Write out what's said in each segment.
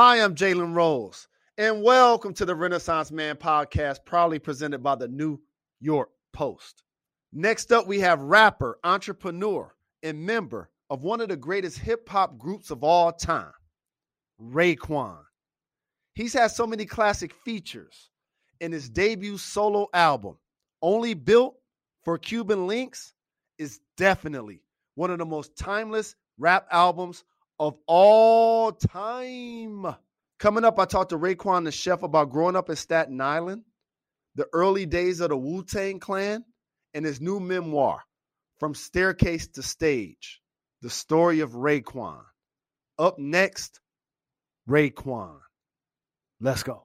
Hi, I'm Jalen Rose, and welcome to the Renaissance Man podcast, proudly presented by the New York Post. Next up, we have rapper, entrepreneur, and member of one of the greatest hip hop groups of all time, Raekwon. He's had so many classic features in his debut solo album, Only Built for Cuban Links, is definitely one of the most timeless rap albums of all time. Coming up, I talked to Raekwon the Chef about growing up in Staten Island, the early days of the Wu Tang Clan, and his new memoir, From Staircase to Stage The Story of Raekwon. Up next, Raekwon. Let's go.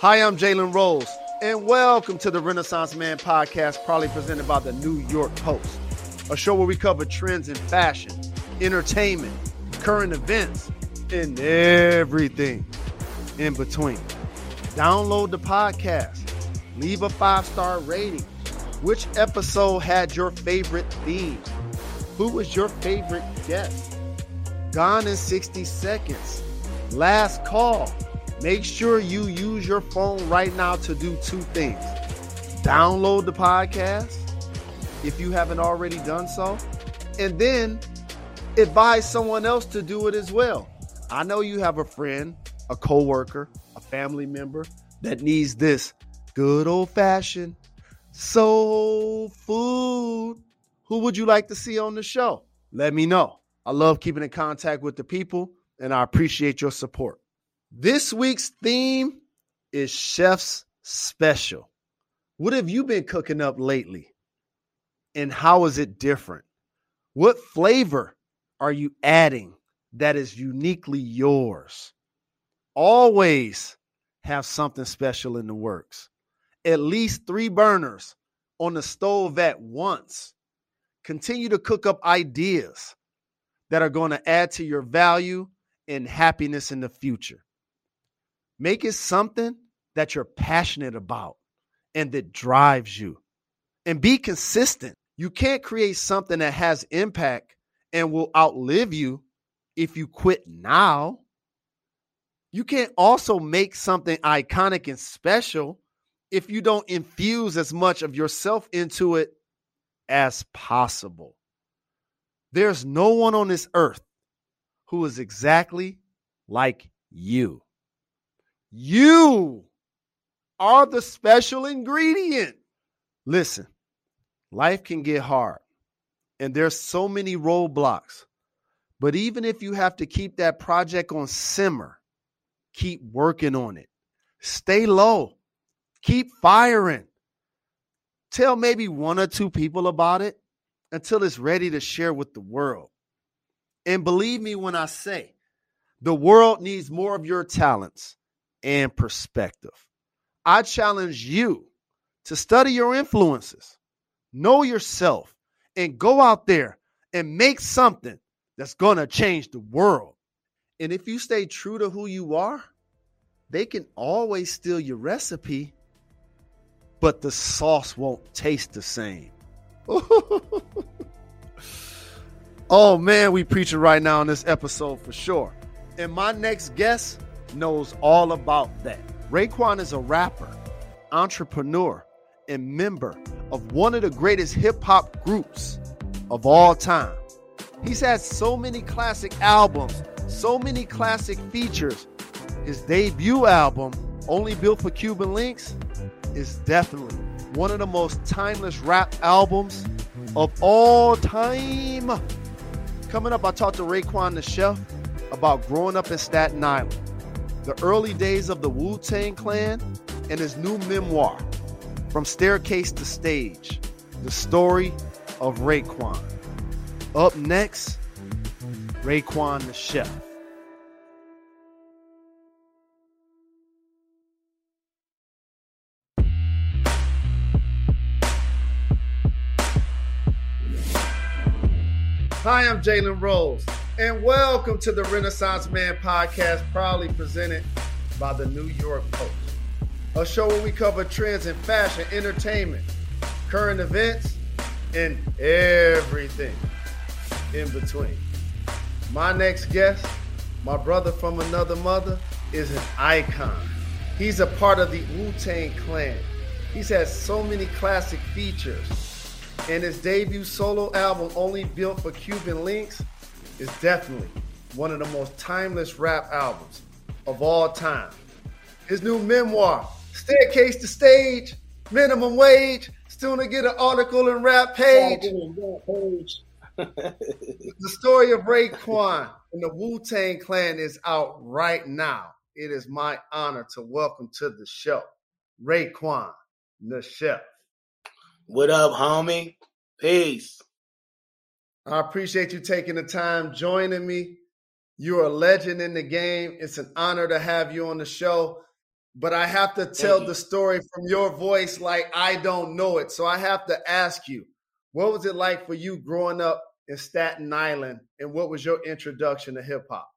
Hi, I'm Jalen Rose, and welcome to the Renaissance Man podcast, proudly presented by the New York Post, a show where we cover trends in fashion, entertainment, current events, and everything in between. Download the podcast, leave a five star rating. Which episode had your favorite theme? Who was your favorite guest? Gone in 60 seconds. Last call. Make sure you use your phone right now to do two things download the podcast if you haven't already done so, and then advise someone else to do it as well. I know you have a friend, a coworker, a family member that needs this good old fashioned soul food. Who would you like to see on the show? Let me know. I love keeping in contact with the people, and I appreciate your support. This week's theme is Chef's Special. What have you been cooking up lately? And how is it different? What flavor are you adding that is uniquely yours? Always have something special in the works. At least three burners on the stove at once. Continue to cook up ideas that are going to add to your value and happiness in the future. Make it something that you're passionate about and that drives you. And be consistent. You can't create something that has impact and will outlive you if you quit now. You can't also make something iconic and special if you don't infuse as much of yourself into it as possible. There's no one on this earth who is exactly like you. You are the special ingredient. Listen, life can get hard, and there's so many roadblocks. But even if you have to keep that project on simmer, keep working on it. Stay low. Keep firing. Tell maybe one or two people about it until it's ready to share with the world. And believe me when I say, the world needs more of your talents and perspective. I challenge you to study your influences, know yourself, and go out there and make something that's going to change the world. And if you stay true to who you are, they can always steal your recipe, but the sauce won't taste the same. oh man, we preaching right now in this episode for sure. And my next guest knows all about that. Raekwon is a rapper, entrepreneur, and member of one of the greatest hip hop groups of all time. He's had so many classic albums, so many classic features. His debut album, Only Built for Cuban Links, is definitely one of the most timeless rap albums of all time. Coming up, I talked to Raekwon the Chef about growing up in Staten Island the early days of the Wu Tang Clan, and his new memoir, From Staircase to Stage The Story of Raekwon. Up next, Raekwon the Chef. Hi, I'm Jalen Rose and welcome to the Renaissance Man podcast, proudly presented by the New York Post, a show where we cover trends in fashion, entertainment, current events, and everything in between. My next guest, my brother from another mother, is an icon. He's a part of the Wu Tang Clan. He's had so many classic features. And his debut solo album, Only Built for Cuban Links, is definitely one of the most timeless rap albums of all time. His new memoir, Staircase to Stage, Minimum Wage, still to get an article in Rap Page. the story of Raekwon and the Wu Tang Clan is out right now. It is my honor to welcome to the show Raekwon, the chef. What up, homie? Peace. I appreciate you taking the time joining me. You're a legend in the game. It's an honor to have you on the show. But I have to tell the story from your voice like I don't know it. So I have to ask you, what was it like for you growing up in Staten Island? And what was your introduction to hip hop?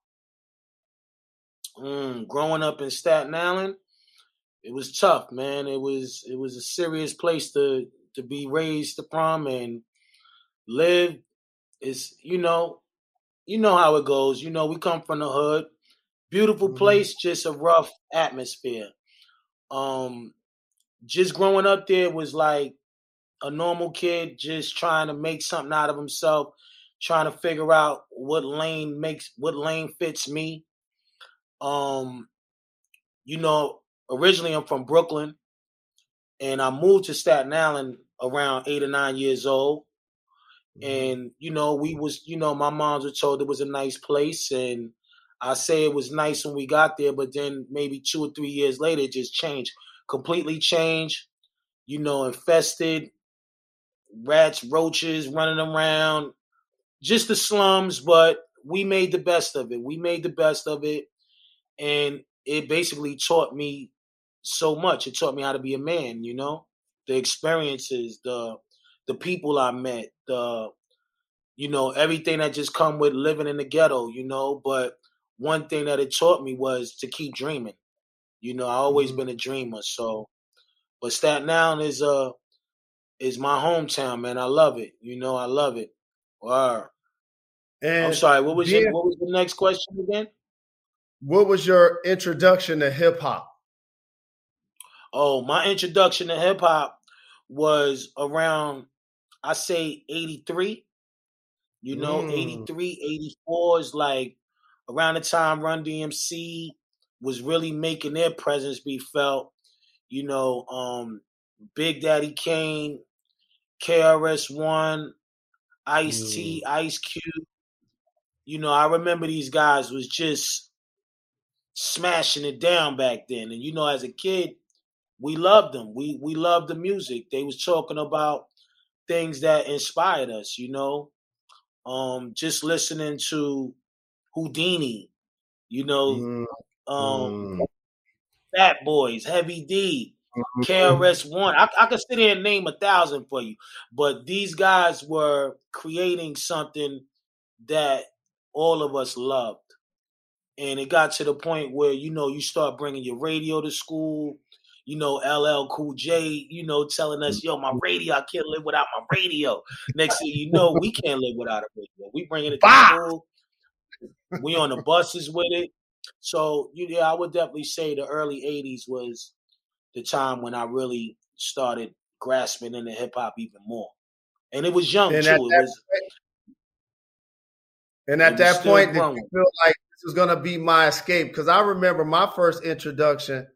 Mm, growing up in Staten Island, it was tough, man. It was it was a serious place to to be raised from and live. Is you know, you know how it goes. You know, we come from the hood. Beautiful mm-hmm. place, just a rough atmosphere. Um, just growing up there was like a normal kid just trying to make something out of himself, trying to figure out what lane makes what lane fits me. Um, you know, originally I'm from Brooklyn, and I moved to Staten Island around eight or nine years old. Mm-hmm. And you know, we was you know, my moms were told it was a nice place, and I say it was nice when we got there, but then maybe two or three years later, it just changed, completely changed. You know, infested, rats, roaches running around, just the slums. But we made the best of it. We made the best of it, and it basically taught me so much. It taught me how to be a man. You know, the experiences, the the people I met, the you know everything that just come with living in the ghetto. You know, but one thing that it taught me was to keep dreaming. You know, I always mm-hmm. been a dreamer. So, but Staten Island is uh is my hometown, man. I love it. You know, I love it. Wow. And I'm sorry. What was your, what was the next question again? What was your introduction to hip hop? Oh, my introduction to hip hop was around I say 83. You know, mm. 83, 84 is like around the time Run DMC was really making their presence be felt, you know, um, Big Daddy Kane, KRS One, Ice T, mm. Ice Cube. You know, I remember these guys was just smashing it down back then. And you know, as a kid, we loved them. We we loved the music. They was talking about things that inspired us, you know. Um, just listening to Whodini, you know, mm. um, mm. Fat Boys, Heavy D, mm-hmm. KRS One. I, I could sit here and name a thousand for you, but these guys were creating something that all of us loved. And it got to the point where, you know, you start bringing your radio to school, you know, LL Cool J, you know, telling us, yo, my radio, I can't live without my radio. Next thing you know, we can't live without a radio. We bringing it to school we on the buses with it. So you yeah, I would definitely say the early '80s was the time when I really started grasping into hip hop even more, and it was young and too. It was. And at that point, did you feel like this was gonna be my escape? Because I remember my first introduction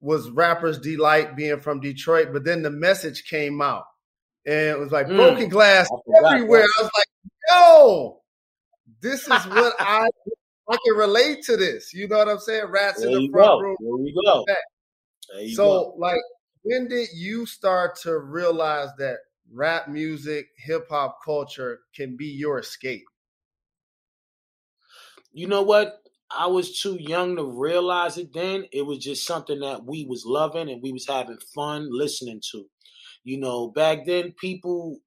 was Rapper's Delight being from Detroit, but then the message came out, and it was like mm. broken glass everywhere. I was like, "Yo, this is what I I can relate to this. You know what I'm saying? Rats there in the front go. room. There we go. There so, go. like, when did you start to realize that rap music, hip hop culture can be your escape? You know what? I was too young to realize it then. It was just something that we was loving and we was having fun listening to. You know, back then people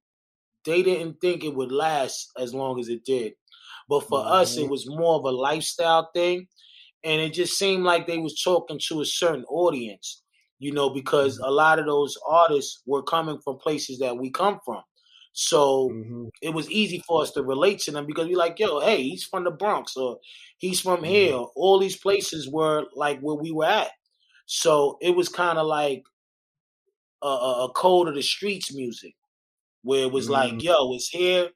they didn't think it would last as long as it did. But for mm-hmm. us, it was more of a lifestyle thing. And it just seemed like they was talking to a certain audience, you know, because mm-hmm. a lot of those artists were coming from places that we come from. So mm-hmm. it was easy for us to relate to them because we're like, yo, hey, he's from the Bronx or he's from mm-hmm. here. All these places were like where we were at. So it was kind of like a, a, code of the streets music where it was mm-hmm. like, yo, it's here.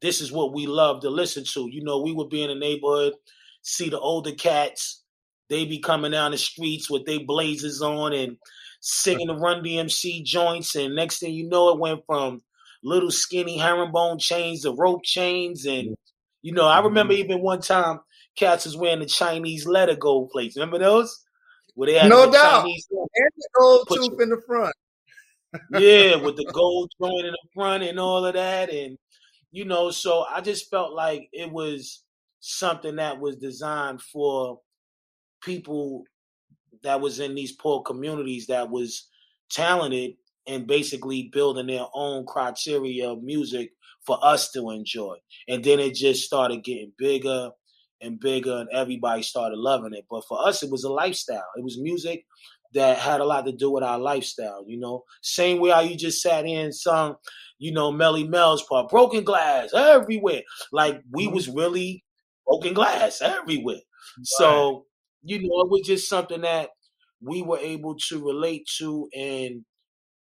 This is what we love to listen to. You know, we would be in the neighborhood, see the older cats. They be coming down the streets with their blazers on and singing the Run DMC joints. And next thing you know, it went from little skinny herringbone chains the rope chains. And, you know, I remember mm-hmm. even one time cats was wearing the Chinese letter gold plates. Remember those? Where they had no the doubt. Chinese and the gold tooth in the front. yeah, with the gold joint in the front and all of that. And, you know, so I just felt like it was something that was designed for people that was in these poor communities that was talented and basically building their own criteria of music for us to enjoy. And then it just started getting bigger and bigger, and everybody started loving it. But for us, it was a lifestyle. It was music that had a lot to do with our lifestyle. You know, same way how you just sat in and sung, you know, Melle Mel's part, broken glass everywhere. Like we mm-hmm. was really broken glass everywhere. Right. So you know, it was just something that we were able to relate to and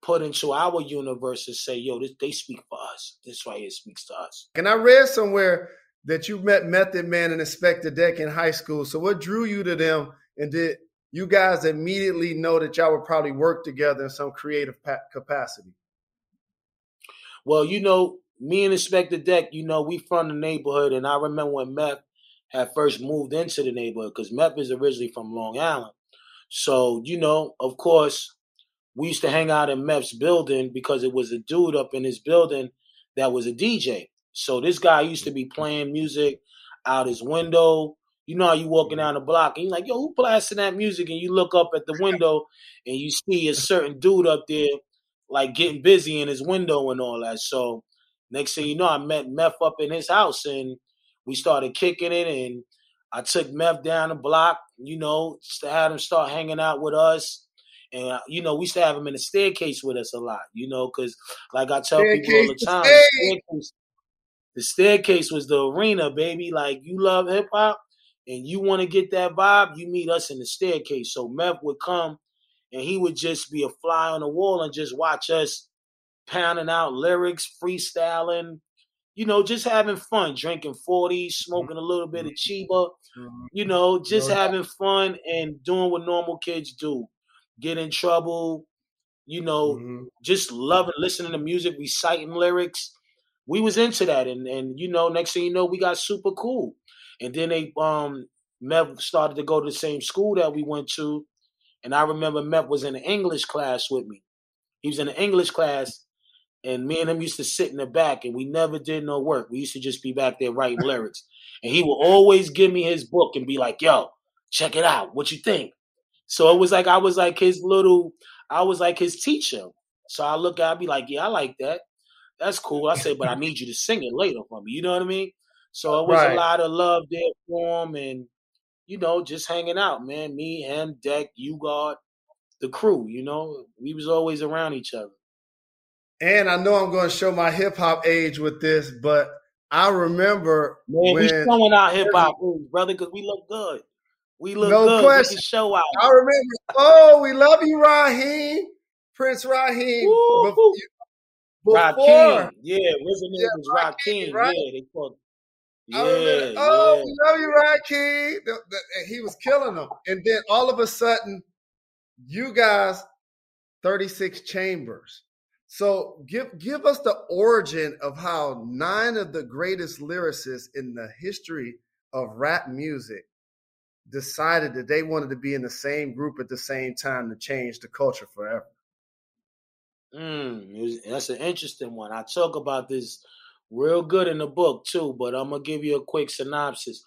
put into our universe and say, yo, this, they speak for us. This right here speaks to us. And I read somewhere that you met Method Man and Inspectah Deck in high school. So what drew you to them? And did you guys immediately know that y'all would probably work together in some creative pa- capacity? Well, you know, me and Inspectah Deck, you know, we from the neighborhood. And I remember when Meth had first moved into the neighborhood because Meth is originally from Long Island. So, you know, of course, we used to hang out in Meth's building because it was a dude up in his building that was a DJ. So this guy used to be playing music out his window. You know how you walking down the block and you're like, yo, who blasting that music? And you look up at the window and you see a certain dude up there like getting busy in his window and all that. So next thing you know, I met Meth up in his house and we started kicking it and I took Meth down the block, you know, to have him start hanging out with us. And, uh, you know, we used to have him in the staircase with us a lot, you know, because like I tell staircase people all the time, the staircase, the staircase was the arena, baby. Like, you love hip hop and you want to get that vibe, you meet us in the staircase. So Meth would come and he would just be a fly on the wall and just watch us pounding out lyrics, freestyling, you know, just having fun, drinking 40, smoking a little bit of mm-hmm. Chiba, mm-hmm. you know, just having fun and doing what normal kids do. Get in trouble, you know, mm-hmm. just loving listening to music, reciting lyrics. We was into that and and you know, next thing you know, we got super cool. And then they um Meth started to go to the same school that we went to. And I remember Meth was in an English class with me. He was in an English class and me and him used to sit in the back and we never did no work. We used to just be back there writing lyrics. And he would always give me his book and be like, yo, check it out. What you think? So it was like I was like his little, I was like his teacher. So I look at, I'd be like, yeah, I like that. That's cool. I say, but I need you to sing it later for me. You know what I mean? So it was right. a lot of love there for him and, you know, just hanging out, man. Me, him, Deck, you God, the crew, you know, we was always around each other. And I know I'm going to show my hip hop age with this, but I remember Man, when we showing our hip hop brother, because we look good. We look no good. Question. Show out. I remember. Oh, we love you, Raheem, Prince Raheem. Before, Rakim, yeah, his name yeah, was Rakim. Right? Yeah, they called. Yeah, oh, yeah. we love you, Rakim. He was killing them, and then all of a sudden, you guys, thirty six chambers so give give us the origin of how nine of the greatest lyricists in the history of rap music decided that they wanted to be in the same group at the same time to change the culture forever. Mm, that's an interesting one. I talk about this real good in the book too, but I'm gonna give you a quick synopsis.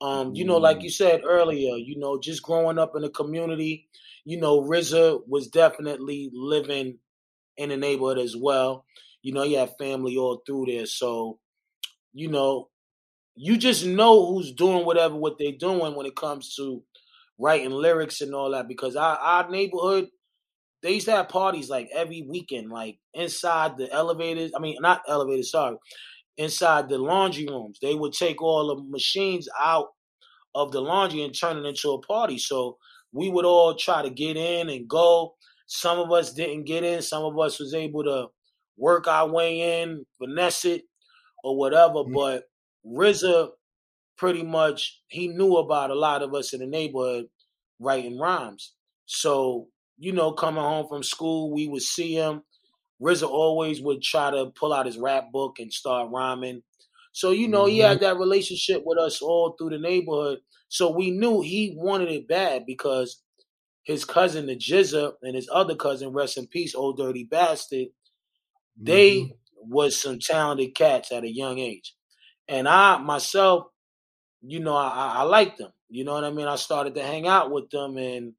Um, you know, like you said earlier, you know, just growing up in the community, you know, RZA was definitely living in the neighborhood as well. You know, you have family all through there. So, you know, you just know who's doing whatever what they're doing when it comes to writing lyrics and all that because our, our neighborhood they used to have parties like every weekend, like inside the elevators. I mean, not elevators, sorry, inside the laundry rooms. They would take all the machines out of the laundry and turn it into a party. So we would all try to get in and go. Some of us didn't get in. Some of us was able to work our way in, finesse it, or whatever. Mm-hmm. But RZA pretty much he knew about a lot of us in the neighborhood writing rhymes. So you know, coming home from school, we would see him. RZA always would try to pull out his rap book and start rhyming. So, you know, mm-hmm. he had that relationship with us all through the neighborhood. So we knew he wanted it bad because his cousin, the GZA, and his other cousin, rest in peace, Old Dirty Bastard, mm-hmm. they was some talented cats at a young age. And I myself, you know, I, I liked them. You know what I mean? I started to hang out with them and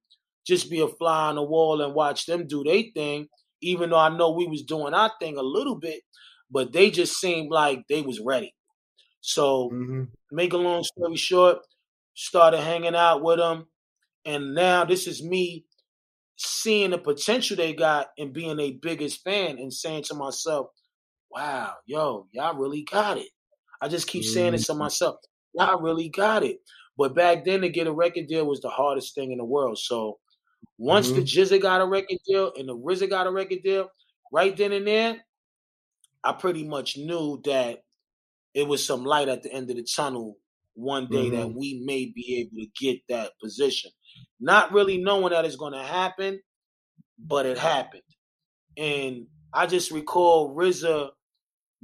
just be a fly on the wall and watch them do their thing, even though I know we was doing our thing a little bit, but they just seemed like they was ready. So, mm-hmm. make a long story short, started hanging out with them, and now this is me seeing the potential they got and being a biggest fan and saying to myself, "Wow, yo, y'all really got it." I just keep saying it to mm-hmm. myself, "Y'all really got it." But back then, to get a record deal was the hardest thing in the world. So once mm-hmm. the GZA got a record deal and the RZA got a record deal, right then and there, I pretty much knew that it was some light at the end of the tunnel one day mm-hmm. that we may be able to get that position. Not really knowing that it's going to happen, but it happened. And I just recall RZA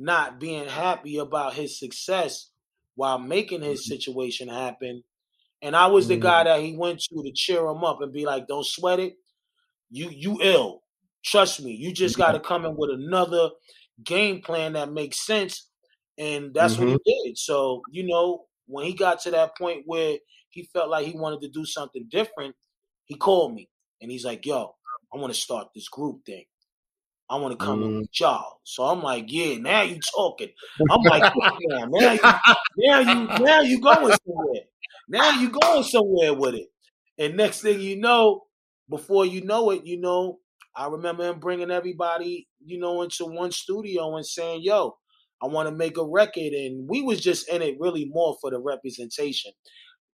not being happy about his success while making his mm-hmm. situation happen and I was the guy that he went to to cheer him up and be like, "Don't sweat it. You you ill. Trust me. You just got to come in with another game plan that makes sense." And that's mm-hmm. what he mm-hmm. did. So you know, when he got to that point where he felt like he wanted to do something different, he called me and he's like, "Yo, I want to start this group thing. I want to come mm. in with y'all. So I'm like, yeah, now you talking. I'm like, yeah, now you, now you, now you going somewhere. Now you going somewhere with it. And next thing you know, before you know it, you know, I remember him bringing everybody, you know, into one studio and saying, "Yo, I want to make a record," and we was just in it really more for the representation.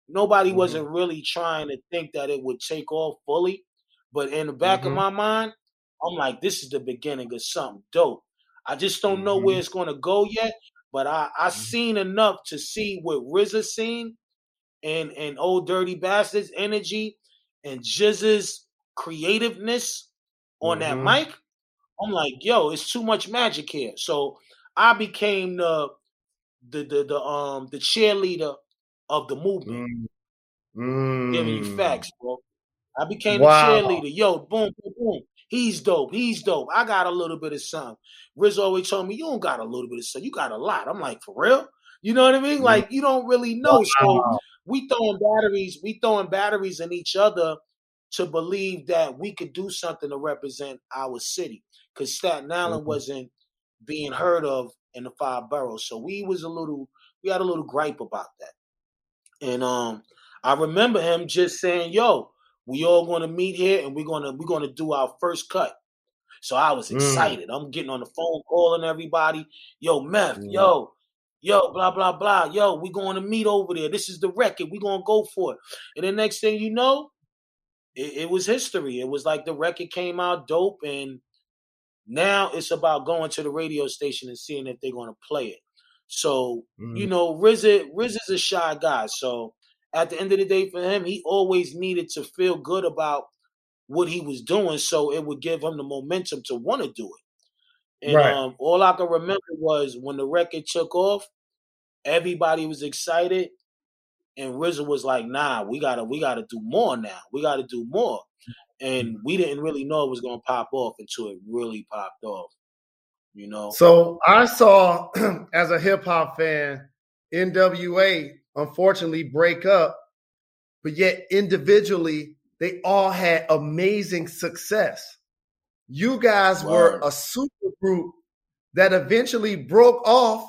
Nobody mm-hmm. wasn't really trying to think that it would take off fully, but in the back mm-hmm. of my mind, I'm like, this is the beginning of something dope. I just don't know mm-hmm. where it's going to go yet, but I I mm-hmm. seen enough to see what RZA seen and and old dirty bastards energy and GZA's creativeness on mm-hmm. that mic, I'm like, yo, it's too much magic here. So I became the the the, the um the cheerleader of the movement. Mm. Giving you facts, bro. I became wow. the cheerleader. Yo, boom, boom, boom. He's dope. He's dope. I got a little bit of something. Riz always told me, you don't got a little bit of something. You got a lot. I'm like, for real? You know what I mean? Mm. Like, you don't really know. Wow. So we throwing batteries, we throwing batteries in each other to believe that we could do something to represent our city. Because Staten Island mm-hmm. wasn't being heard of in the five boroughs. So we was a little we had a little gripe about that. And um I remember him just saying, yo, we all gonna meet here and we're gonna we're gonna do our first cut. So I was mm. excited. Mm. I'm getting on the phone calling everybody. Yo, Meth, mm. yo, yo, blah, blah, blah. Yo, we going to meet over there. This is the record. we going to go for it. And the next thing you know, it, it, was history. It was like the record came out dope. And now it's about going to the radio station and seeing if they're going to play it. So, mm. you know, Riz is a shy guy. So at the end of the day for him, he always needed to feel good about what he was doing. So it would give him the momentum to want to do it. And right. um, all I can remember was when the record took off, everybody was excited, and RZA was like, "Nah, we gotta, we gotta do more now. We gotta do more." And we didn't really know it was gonna pop off until it really popped off. You know. So I saw, as a hip hop fan, NWA unfortunately break up, but yet individually they all had amazing success. You guys were a super group that eventually broke off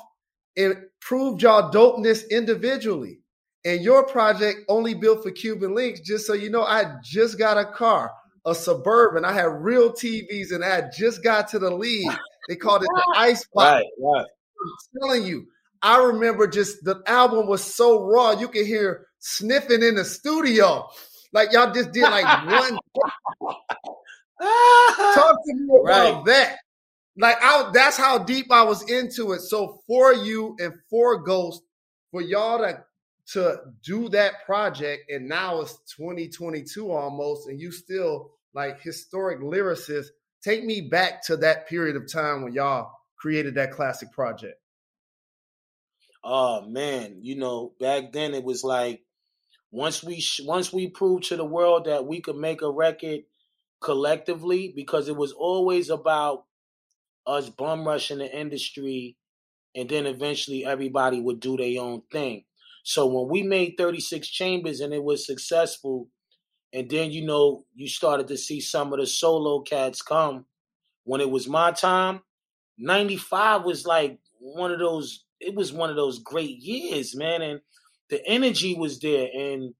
and proved y'all dopeness individually. And your project only built for Cuban links. just so you know, I just got a car. a suburban. I had real TVs and I just got to the league. They called it the Ice Box. Right, right. I'm telling you, I remember just the album was so raw. You could hear sniffing in the studio. Like y'all just did like one. Talk to me about right. that. Like I, that's how deep I was into it. So for you and for Ghost, for y'all to to do that project, and now it's 2022 almost, and you still like historic lyricist. Take me back to that period of time when y'all created that classic project. Oh man, you know, back then it was like once we once we proved to the world that we could make a record collectively because it was always about us bum rushing the industry and then eventually everybody would do their own thing. So when we made 36 chambers and it was successful, and then you know you started to see some of the solo cats come when it was my time, 95 was like one of those it was one of those great years, man. And the energy was there. And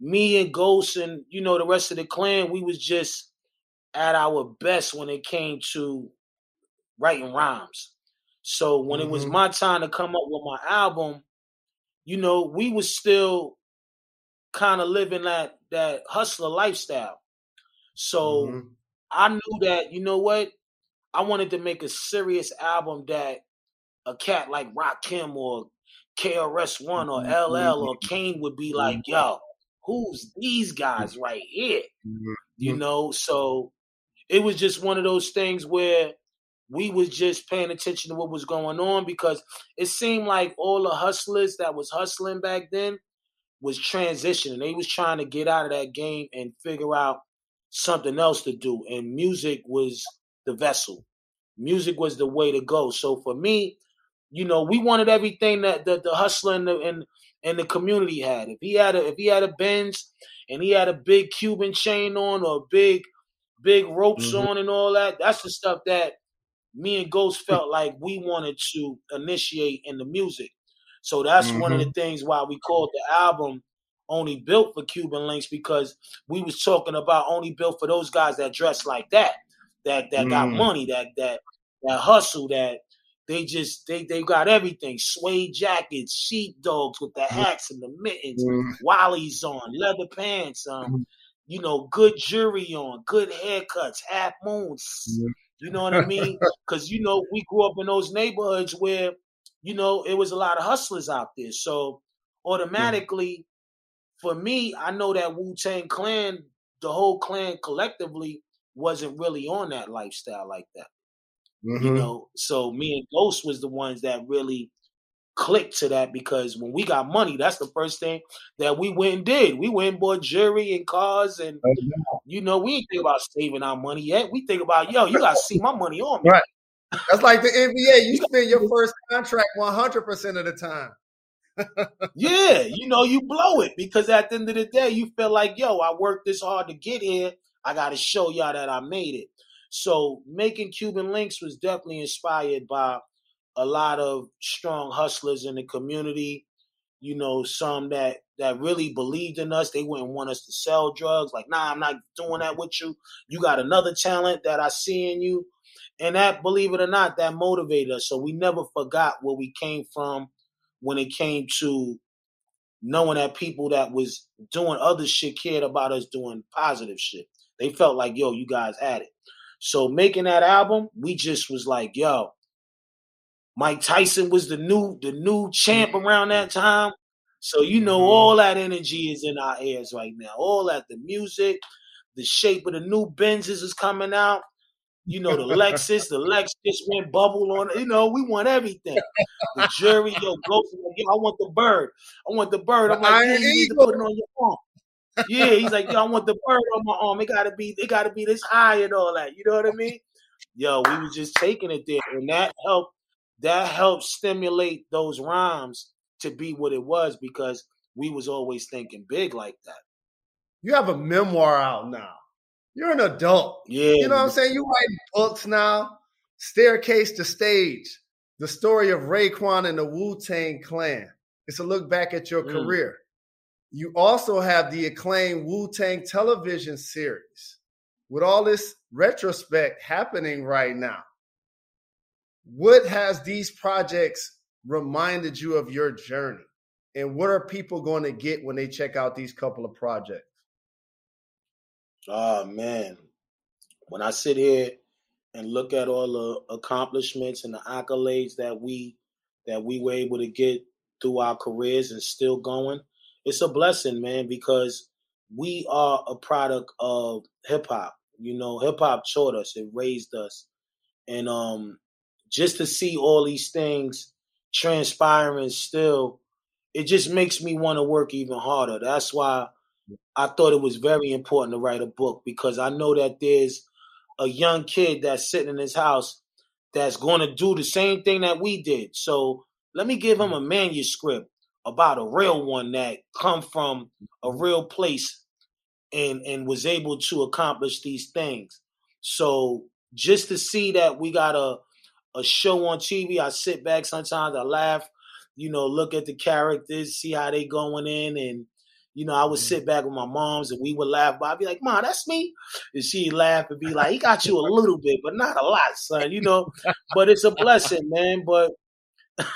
me and Ghost and, you know, the rest of the clan, we was just at our best when it came to writing rhymes. So when mm-hmm. it was mm-hmm. my time to come up with my album, you know, we was still kind of living that that hustler lifestyle. So mm-hmm. I knew that, you know what? I wanted to make a serious album that a cat like Rock Rakim or KRS One or LL mm-hmm. or Kane would be like, mm-hmm. yo, who's these guys right here? Mm-hmm. You know, so it was just one of those things where we was just paying attention to what was going on because it seemed like all the hustlers that was hustling back then was transitioning. They was trying to get out of that game and figure out something else to do. And music was the vessel. Music was the way to go. So for me, you know, we wanted everything that the, the hustler and the, and, and the community had. If he had a if he had a Benz and he had a big Cuban chain on or big big ropes mm-hmm. on and all that, that's the stuff that me and Ghost felt like we wanted to initiate in the music. So that's mm-hmm. one of the mm-hmm. things why we called the album only built for Cuban links because we was talking about only built for those guys that dress like that, that that mm. got money, that that that hustle, that they just they they got everything: suede jackets, sheepdogs with the mm-hmm. hats and the mittens, mm. Wally's on, leather pants, um, mm. you know, good jewelry on, good haircuts, half moons. Mm. You know what I mean? Because you know we grew up in those neighborhoods where you know it was a lot of hustlers out there, so automatically. For me, I know that Wu Tang Clan, the whole clan collectively, wasn't really on that lifestyle like that. Mm-hmm. You know, so me and Ghost was the ones that really clicked to that because when we got money, that's the first thing that we went and did. We went and bought jewelry and cars, and you know, we ain't think about saving our money yet. We think about, yo, you gotta see my money on me. Right. That's like the NBA. You spend your first contract one hundred percent of the time. yeah, you know, you blow it because at the end of the day, you feel like, yo, I worked this hard to get here. I got to show y'all that I made it. So making Cuban links was definitely inspired by a lot of strong hustlers in the community. You know, some that that really believed in us. They wouldn't want us to sell drugs. Like, nah, I'm not doing that with you. You got another talent that I see in you. And that, believe it or not, that motivated us. So we never forgot where we came from when it came to knowing that people that was doing other shit cared about us doing positive shit. They felt like, yo, you guys had it. So making that album, we just was like, yo, Mike Tyson was the new the new champ around that time. So you know mm-hmm. all that energy is in our ears right now. All that the music, the shape of the new Benzes is coming out. You know, the Lexus, the Lex just went bubble on it. You know, we want everything. The jury, yo, go for yo, I want the bird. I want the bird. I'm like, yeah, you need to put it on your arm yeah, he's like, yo, I want the bird on my arm. It gotta be, it gotta be this high and all that. You know what I mean? Yo, we was just taking it there, and that helped. That helped stimulate those rhymes to be what it was because we was always thinking big like that. You have a memoir out now. You're an adult. Yeah. You know what I'm saying? You write books now. Staircase to Stage, the story of Raekwon and the Wu Tang Clan. It's a look back at your mm. career. You also have the acclaimed Wu Tang television series. with all this retrospect happening right now, what has these projects reminded you of your journey? And what are people going to get when they check out these couple of projects? Oh man. When I sit here and look at all the accomplishments and the accolades that we that we were able to get through our careers and still going, it's a blessing, man, because we are a product of hip hop. You know, hip hop taught us, it raised us. And um just to see all these things transpiring still, it just makes me want to work even harder. That's why I thought it was very important to write a book because I know that there's a young kid that's sitting in his house that's going to do the same thing that we did. So let me give him a manuscript about a real one that come from a real place and and was able to accomplish these things. So just to see that we got a a show on TV, I sit back sometimes, I laugh, you know, look at the characters, see how they going in and you know, I would mm-hmm. sit back with my moms and we would laugh, but I'd be like, Mom, that's me. And she'd laugh and be like, He got you a little bit, but not a lot, son, you know. but it's a blessing, man. But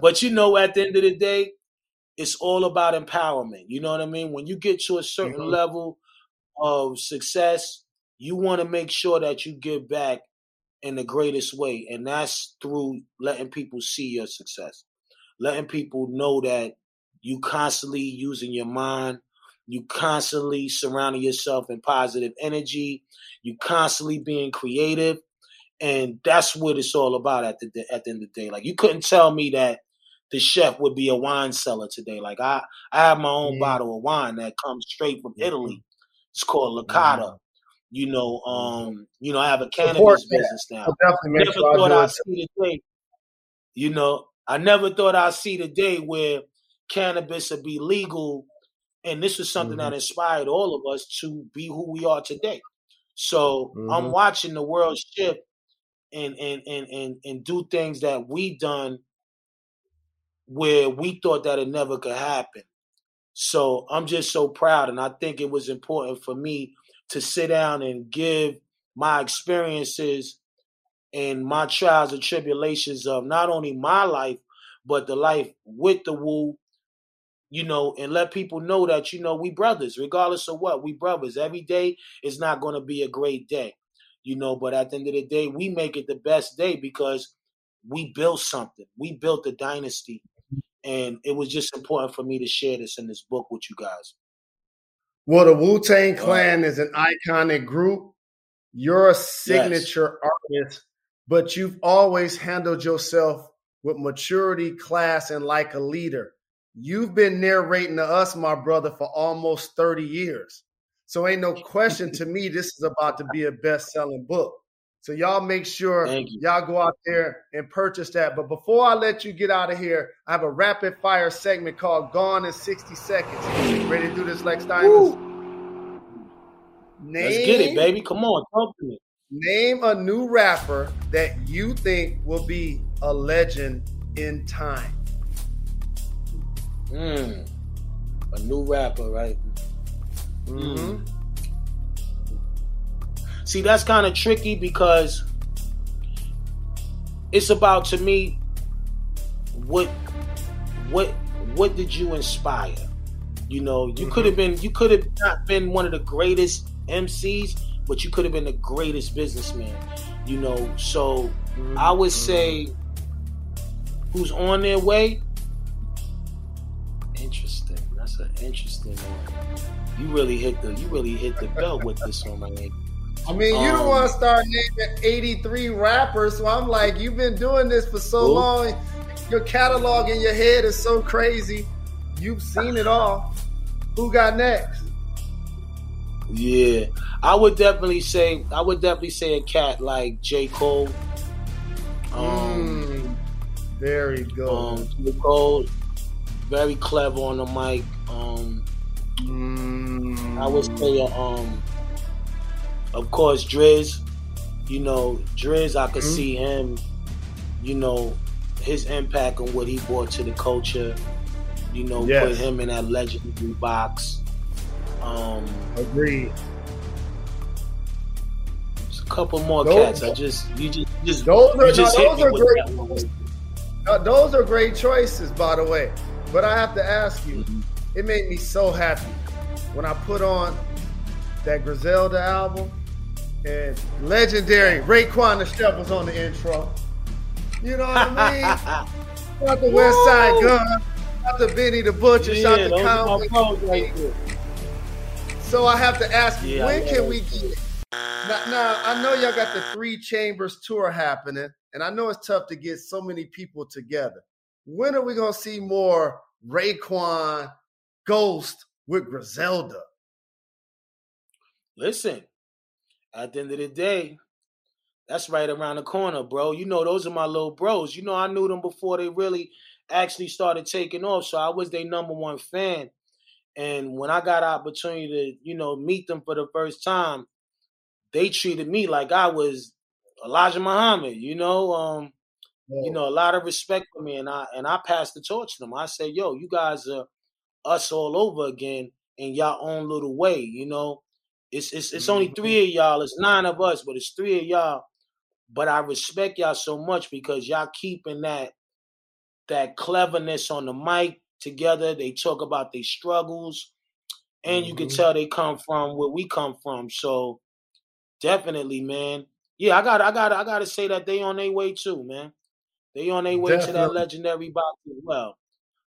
but you know, at the end of the day, it's all about empowerment. You know what I mean? When you get to a certain mm-hmm. level of success, you want to make sure that you give back in the greatest way. And that's through letting people see your success, letting people know that you constantly using your mind, you constantly surrounding yourself in positive energy, you constantly being creative. And that's what it's all about at the at the end of the day. Like you couldn't tell me that the chef would be a wine seller today. Like I, I have my own mm-hmm. bottle of wine that comes straight from mm-hmm. Italy. It's called Licata. Mm-hmm. You know, um, you know, I have a cannabis business now. I Never thought I'd see the day. You know, I never thought I'd see the day where cannabis would be legal, and this was something mm-hmm. that inspired all of us to be who we are today. So mm-hmm. I'm watching the world shift and and and and and do things that we've done where we thought that it never could happen. So I'm just so proud, and I think it was important for me to sit down and give my experiences and my trials and tribulations of not only my life, but the life with the Wu, you know, and let people know that, you know, we brothers, regardless of what, we brothers. Every day is not going to be a great day, you know, but at the end of the day, we make it the best day because we built something. We built a dynasty and it was just important for me to share this in this book with you guys. Well, the Wu Tang Clan uh, is an iconic group. You're a signature yes. artist, but you've always handled yourself with maturity, class, and like a leader. You've been narrating to us, my brother, for almost 30 years. So ain't no question to me, this is about to be a best-selling book. So y'all make sure y'all go out there and purchase that. But before I let you get out of here, I have a rapid fire segment called Gone in 60 Seconds. Ready to do this, Lex Diamonds? Name, Let's get it, baby. Come on, talk to me. Name a new rapper that you think will be a legend in time. Hmm. A new rapper, right? Mm-hmm. See, that's kind of tricky because it's about to me what what what did you inspire? You know, you mm-hmm. could have been you could have not been one of the greatest MCs, but you could have been the greatest businessman. You know, so mm-hmm. I would say who's on their way. Interesting. That's an interesting one. You really hit the you really hit the belt with this one, man. I mean, you um, don't want to start naming 83 rappers, so I'm like, you've been doing this for so long. Your catalog in your head is so crazy. You've seen it all. Who got next? Yeah, I would definitely say I would definitely say a cat like J Cole. Um, mm, very good. Um, J Cole, very clever on the mic. Um, mm. I would say a, um of course, Driz, you know, Driz, I could mm-hmm. see him, you know, his impact on what he brought to the culture. You know, yes. put him in that legendary box. Um, Agreed. A couple more those, cats. I just you just just those are, just no, those are great. Uh, those are great choices, by the way. But I have to ask you, mm-hmm. it made me so happy when I put on that Griselda album and legendary Raekwon the Chef was on the intro. You know what I mean? Not the Westside Gunn, not the Benny the Butcher, yeah, shout the Conway. so I have to ask yeah, when can we get now, now, I know y'all got the Three Chambers tour happening, and I know it's tough to get so many people together. When are we gonna see more Raekwon Ghost with Griselda? Listen, at the end of the day, that's right around the corner, bro. You know, those are my little bros. You know, I knew them before they really actually started taking off. So I was their number one fan. And when I got opportunity to, you know, meet them for the first time, they treated me like I was Elijah Muhammad, you know. Um, you know, a lot of respect for me, and I and I passed the torch to them. I said, "Yo, you guys are us all over again in your own little way." You know, it's it's it's only three of y'all. It's nine of us, but it's three of y'all. But I respect y'all so much because y'all keeping that that cleverness on the mic together. They talk about their struggles, and mm-hmm. you can mm-hmm. tell they come from where we come from. So definitely, man. Yeah, I got I got I got to say that they on their way too, man. They on their way definitely. to that legendary box as well.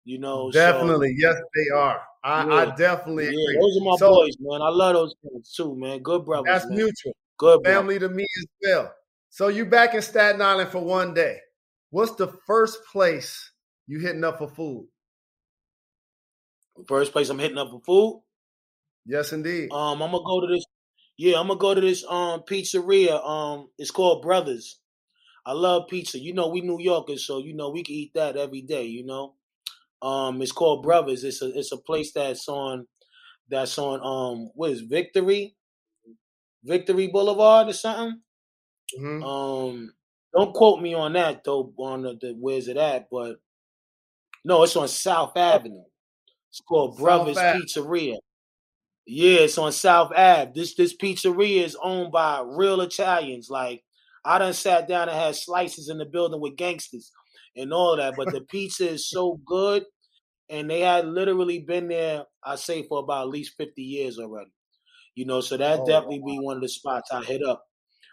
You know, definitely, so, yes, they are. I, yeah. I definitely yeah, agree. Those are my so, boys, man. I love those guys too, man. Good brothers. That's man. mutual. Good family to me as well. So you back in Staten Island for one day. What's the first place you hitting up for food? First place I'm hitting up for food. Yes, indeed. Um, I'm gonna go to this. Yeah, I'm gonna go to this um pizzeria. Um, it's called Brothers. I love pizza. You know, we New Yorkers, so you know we can eat that every day. You know, um, it's called Brothers. It's a it's a place that's on that's on um what is Victory, Victory Boulevard or something. Mm-hmm. Um, don't quote me on that though. On the, the where's it at? But no, it's on South Avenue. It's called Brothers Pizzeria. Yeah, it's on South Ave. This this pizzeria is owned by real Italians. Like I done sat down and had slices in the building with gangsters and all that. But the pizza is so good, and they had literally been there. I say for about at least fifty years already. You know, so that oh, definitely wow. be one of the spots I hit up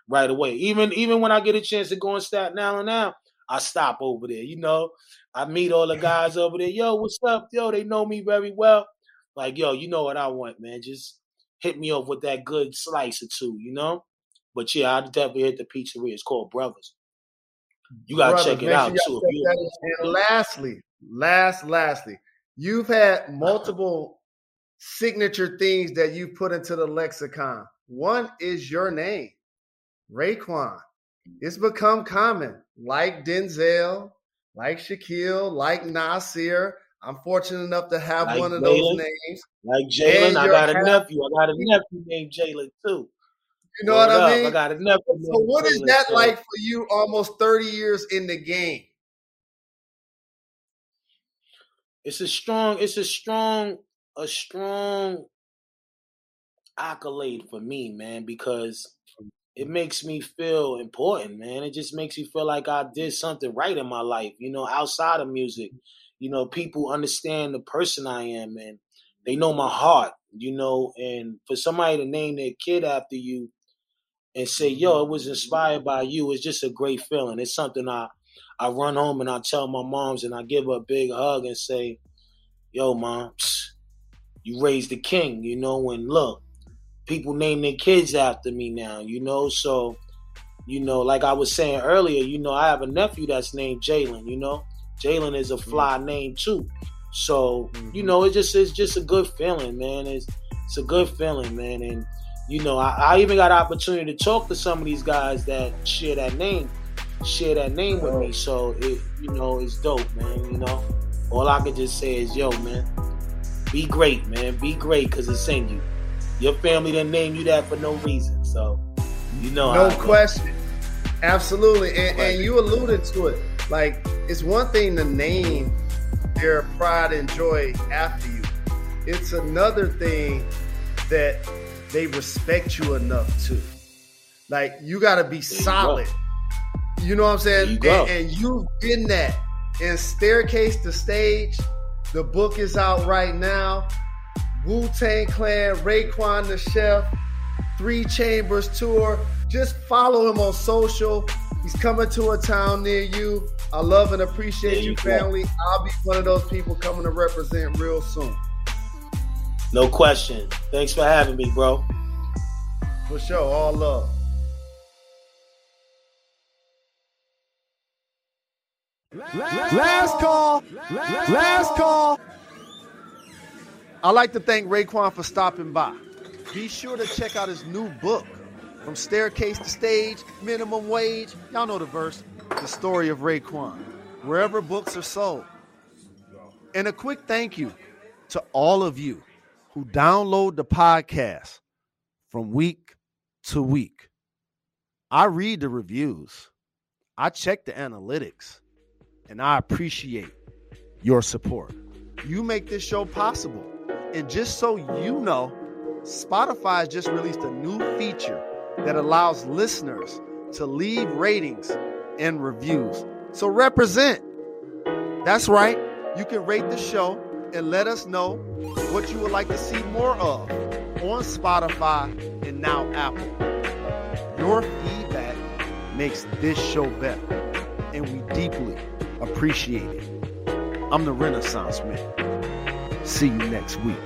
right away. Even even when I get a chance to go in Staten Island now, I stop over there. You know, I meet all the guys over there. Yo, what's up? Yo, they know me very well. Like, yo, you know what I want, man. Just hit me up with that good slice or two, you know? But yeah, I definitely hit the pizzeria. It's called Brothers. You gotta Brothers, check it out sure too. And lastly, last, lastly, you've had multiple signature things that you put into the lexicon. One is your name, Raekwon. It's become common, like Denzel, like Shaquille, like Nasir. I'm fortunate enough to have like one of those names. Like Jalen, I got a nephew. I got a nephew named Jalen too. You know what I mean? I got a nephew. So, what is that like for you? Almost 30 years in the game. It's a strong. It's a strong. A strong accolade for me, man, because it mm-hmm. makes me feel important, man. It just makes me feel like I did something right in my life, you know, outside of music. Mm-hmm. You know, people understand the person I am and they know my heart, you know, and for somebody to name their kid after you and say, yo, it was inspired by you, it's just a great feeling. It's something I I run home and I tell my moms and I give her a big hug and say, yo, mom, you raised the king, you know, and look, people name their kids after me now, you know. So, you know, like I was saying earlier, you know, I have a nephew that's named Jalen. You know, Jalen is a mm-hmm. fly mm-hmm. name too. So, mm-hmm. you know, it just it's just a good feeling, man. It's it's a good feeling, man. And you know, I, I even got an opportunity to talk to some of these guys that share that name, share that name with me. So it, you know, it's dope, man. You know, all I can just say is, yo, man, be great, man. Be great, cause it's in you. Your family didn't name you that for no reason. So, you know. No question. Absolutely. And, and you alluded to it. Like, it's one thing to name their pride and joy after you, it's another thing that they respect you enough to. Like you got to be solid. You, you, know what I'm saying? You and, and you've been that. And staircase to stage, the book is out right now. Wu Tang Clan, Raekwon the Chef, Three Chambers Tour. Just follow him on social. He's coming to a town near you. I love and appreciate you, you family. I'll be one of those people coming to represent real soon. No question. Thanks for having me, bro. For sure. All love. Last call. Last call. I'd like to thank Raekwon for stopping by. Be sure to check out his new book, From Staircase to Stage, Minimum Wage. Y'all know the verse, The Story of Raekwon, wherever books are sold. And a quick thank you to all of you who download the podcast from week to week. I read the reviews, I check the analytics, and I appreciate your support. You make this show possible. And just so you know, Spotify has just released a new feature that allows listeners to leave ratings and reviews. So represent. That's right. You can rate the show and let us know what you would like to see more of on Spotify and now Apple. Your feedback makes this show better, and we deeply appreciate it. I'm the Renaissance Man. See you next week.